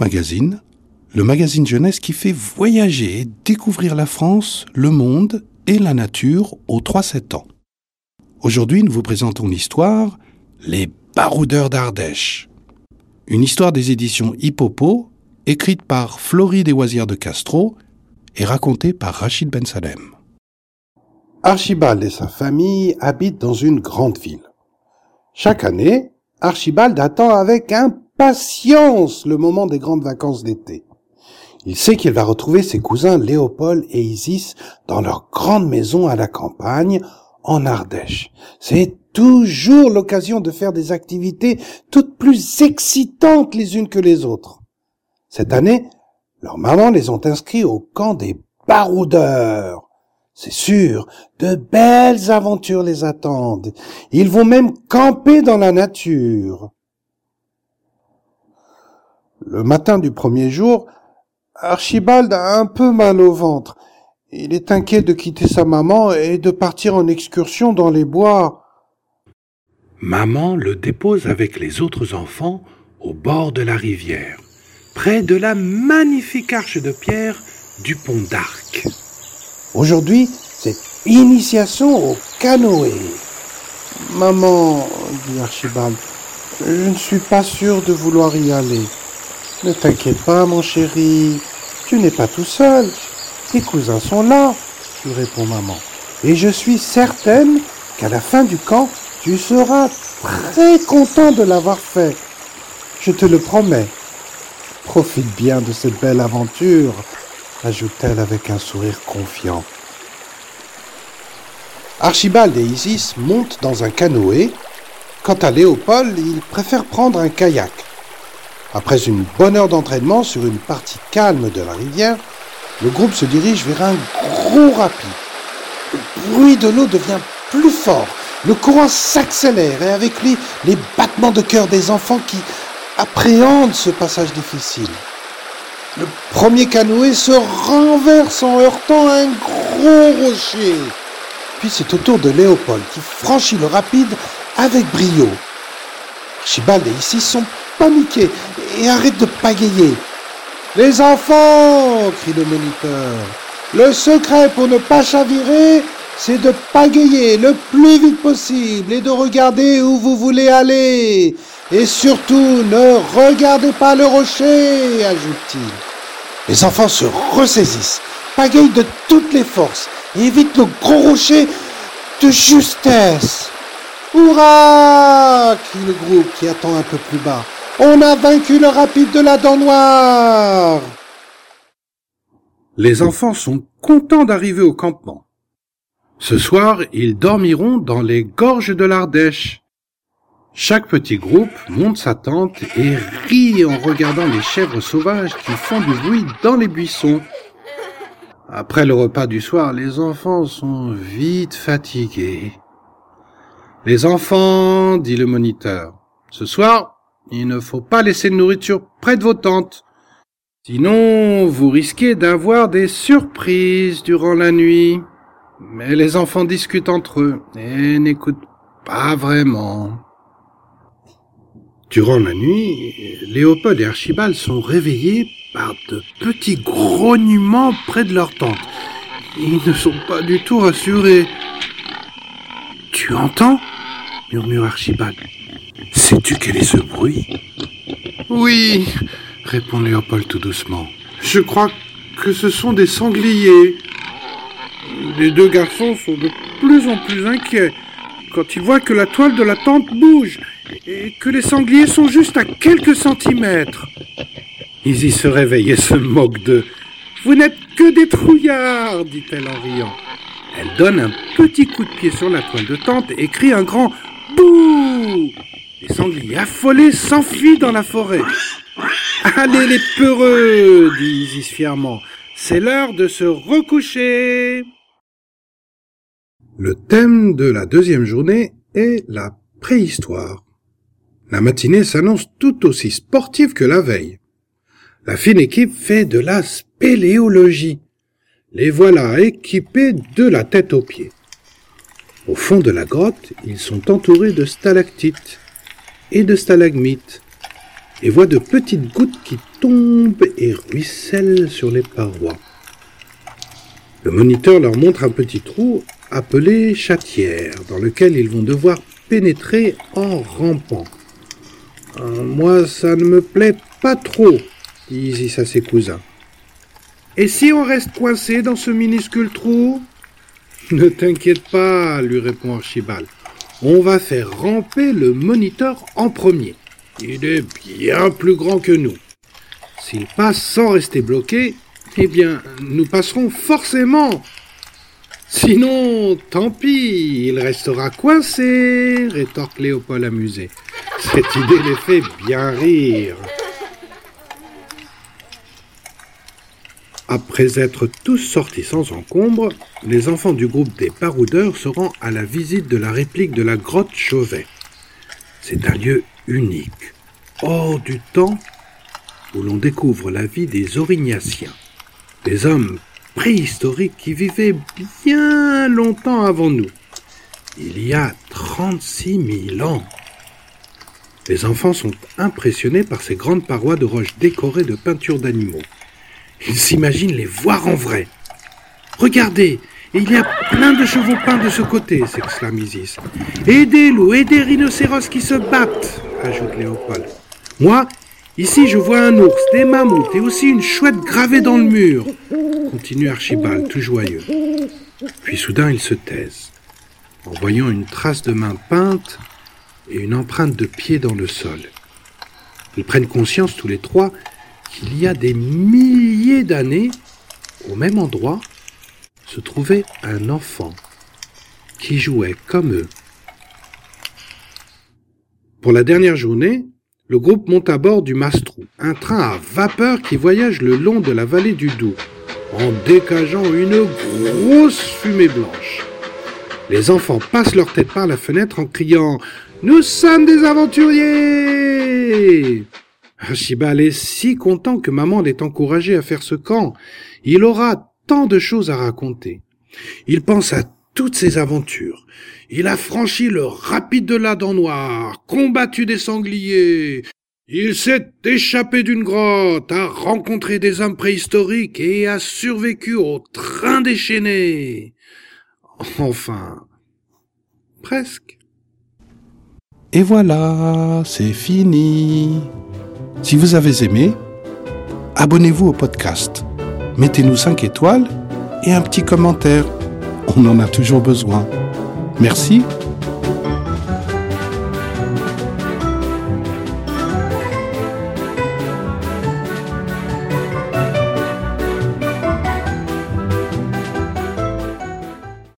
Magazine, le magazine jeunesse qui fait voyager et découvrir la France, le monde et la nature aux 3-7 ans. Aujourd'hui, nous vous présentons l'histoire Les baroudeurs d'Ardèche. Une histoire des éditions Hippopo, écrite par Florie Desvoisières de Castro et racontée par Rachid Ben Salem. Archibald et sa famille habitent dans une grande ville. Chaque année, Archibald attend avec impatience le moment des grandes vacances d'été. Il sait qu'il va retrouver ses cousins Léopold et Isis dans leur grande maison à la campagne, en Ardèche. C'est toujours l'occasion de faire des activités toutes plus excitantes les unes que les autres. Cette année, leurs mamans les ont inscrits au camp des baroudeurs. C'est sûr, de belles aventures les attendent. Ils vont même camper dans la nature. Le matin du premier jour, Archibald a un peu mal au ventre. Il est inquiet de quitter sa maman et de partir en excursion dans les bois. Maman le dépose avec les autres enfants au bord de la rivière, près de la magnifique arche de pierre du pont d'Arc. Aujourd'hui, c'est initiation au canoë. Maman, dit Archibald, je ne suis pas sûr de vouloir y aller. Ne t'inquiète pas, mon chéri, tu n'es pas tout seul. Tes cousins sont là, lui répond maman. Et je suis certaine qu'à la fin du camp, tu seras très content de l'avoir fait. Je te le promets. Profite bien de cette belle aventure ajoute-t-elle avec un sourire confiant. Archibald et Isis montent dans un canoë. Quant à Léopold, il préfère prendre un kayak. Après une bonne heure d'entraînement sur une partie calme de la rivière, le groupe se dirige vers un gros rapide. Le bruit de l'eau devient plus fort. Le courant s'accélère et avec lui les battements de cœur des enfants qui appréhendent ce passage difficile. Le premier canoë se renverse en heurtant un gros rocher. Puis c'est au tour de Léopold qui franchit le rapide avec brio. Archibald et ici sont paniqués et arrêtent de pagayer. Les enfants, crie le moniteur, le secret pour ne pas chavirer, c'est de pagayer le plus vite possible et de regarder où vous voulez aller. Et surtout, ne regardez pas le rocher, ajoute-t-il. Les enfants se ressaisissent, pagayent de toutes les forces et évitent le gros rocher de justesse. Hurrah crie le groupe qui attend un peu plus bas. On a vaincu le rapide de la dent noire. Les enfants sont contents d'arriver au campement. Ce soir, ils dormiront dans les gorges de l'Ardèche. Chaque petit groupe monte sa tente et rit en regardant les chèvres sauvages qui font du bruit dans les buissons. Après le repas du soir, les enfants sont vite fatigués. Les enfants, dit le moniteur, ce soir, il ne faut pas laisser de nourriture près de vos tentes. Sinon, vous risquez d'avoir des surprises durant la nuit. Mais les enfants discutent entre eux et n'écoutent pas vraiment. Durant la nuit, Léopold et Archibald sont réveillés par de petits grognements près de leur tente. Ils ne sont pas du tout rassurés. Tu entends? murmure Archibald. Sais-tu quel est ce bruit Oui, répond Léopold tout doucement. Je crois que ce sont des sangliers. Les deux garçons sont de plus en plus inquiets quand ils voient que la toile de la tente bouge et que les sangliers sont juste à quelques centimètres. Izzy se réveille et se moque d'eux. Vous n'êtes que des trouillards, dit-elle en riant. Elle donne un petit coup de pied sur la toile de tente et crie un grand Bouh Les sangliers affolés s'enfuient dans la forêt. Allez les peureux, Isis fièrement. C'est l'heure de se recoucher. Le thème de la deuxième journée est la préhistoire. La matinée s'annonce tout aussi sportive que la veille. La fine équipe fait de la spéléologie. Les voilà équipés de la tête aux pieds. Au fond de la grotte, ils sont entourés de stalactites et de stalagmites. et voit de petites gouttes qui tombent et ruissellent sur les parois. Le moniteur leur montre un petit trou appelé chatière, dans lequel ils vont devoir pénétrer en rampant. Euh, moi, ça ne me plaît pas trop, dit Isis à ses cousins. Et si on reste coincé dans ce minuscule trou? Ne t'inquiète pas, lui répond Archibald. On va faire ramper le moniteur en premier. Il est bien plus grand que nous. S'il passe sans rester bloqué, eh bien, nous passerons forcément. Sinon, tant pis, il restera coincé, rétorque Léopold amusé. Cette idée les fait bien rire. Après être tous sortis sans encombre, les enfants du groupe des baroudeurs se rendent à la visite de la réplique de la grotte Chauvet. C'est un lieu unique, hors du temps, où l'on découvre la vie des Aurignaciens, des hommes préhistoriques qui vivaient bien longtemps avant nous, il y a 36 000 ans. Les enfants sont impressionnés par ces grandes parois de roches décorées de peintures d'animaux. Ils s'imaginent les voir en vrai. Regardez, il y a plein de chevaux peints de ce côté, s'exclame Isis. Et des loups et des rhinocéros qui se battent, ajoute Léopold. Moi, ici je vois un ours, des mammouths et aussi une chouette gravée dans le mur, continue Archibald, tout joyeux. Puis soudain ils se taisent, en voyant une trace de main peinte et une empreinte de pied dans le sol. Ils prennent conscience tous les trois qu'il y a des milliers d'années, au même endroit, se trouvait un enfant qui jouait comme eux. Pour la dernière journée, le groupe monte à bord du Mastrou, un train à vapeur qui voyage le long de la vallée du Doubs, en dégageant une grosse fumée blanche. Les enfants passent leur tête par la fenêtre en criant ⁇ Nous sommes des aventuriers !⁇ Archibald est si content que maman l'ait encouragé à faire ce camp. Il aura tant de choses à raconter. Il pense à toutes ses aventures. Il a franchi le rapide de la dent noire, combattu des sangliers. Il s'est échappé d'une grotte, a rencontré des hommes préhistoriques et a survécu au train déchaîné. Enfin, presque. Et voilà, c'est fini. Si vous avez aimé, abonnez-vous au podcast. Mettez-nous 5 étoiles et un petit commentaire. On en a toujours besoin. Merci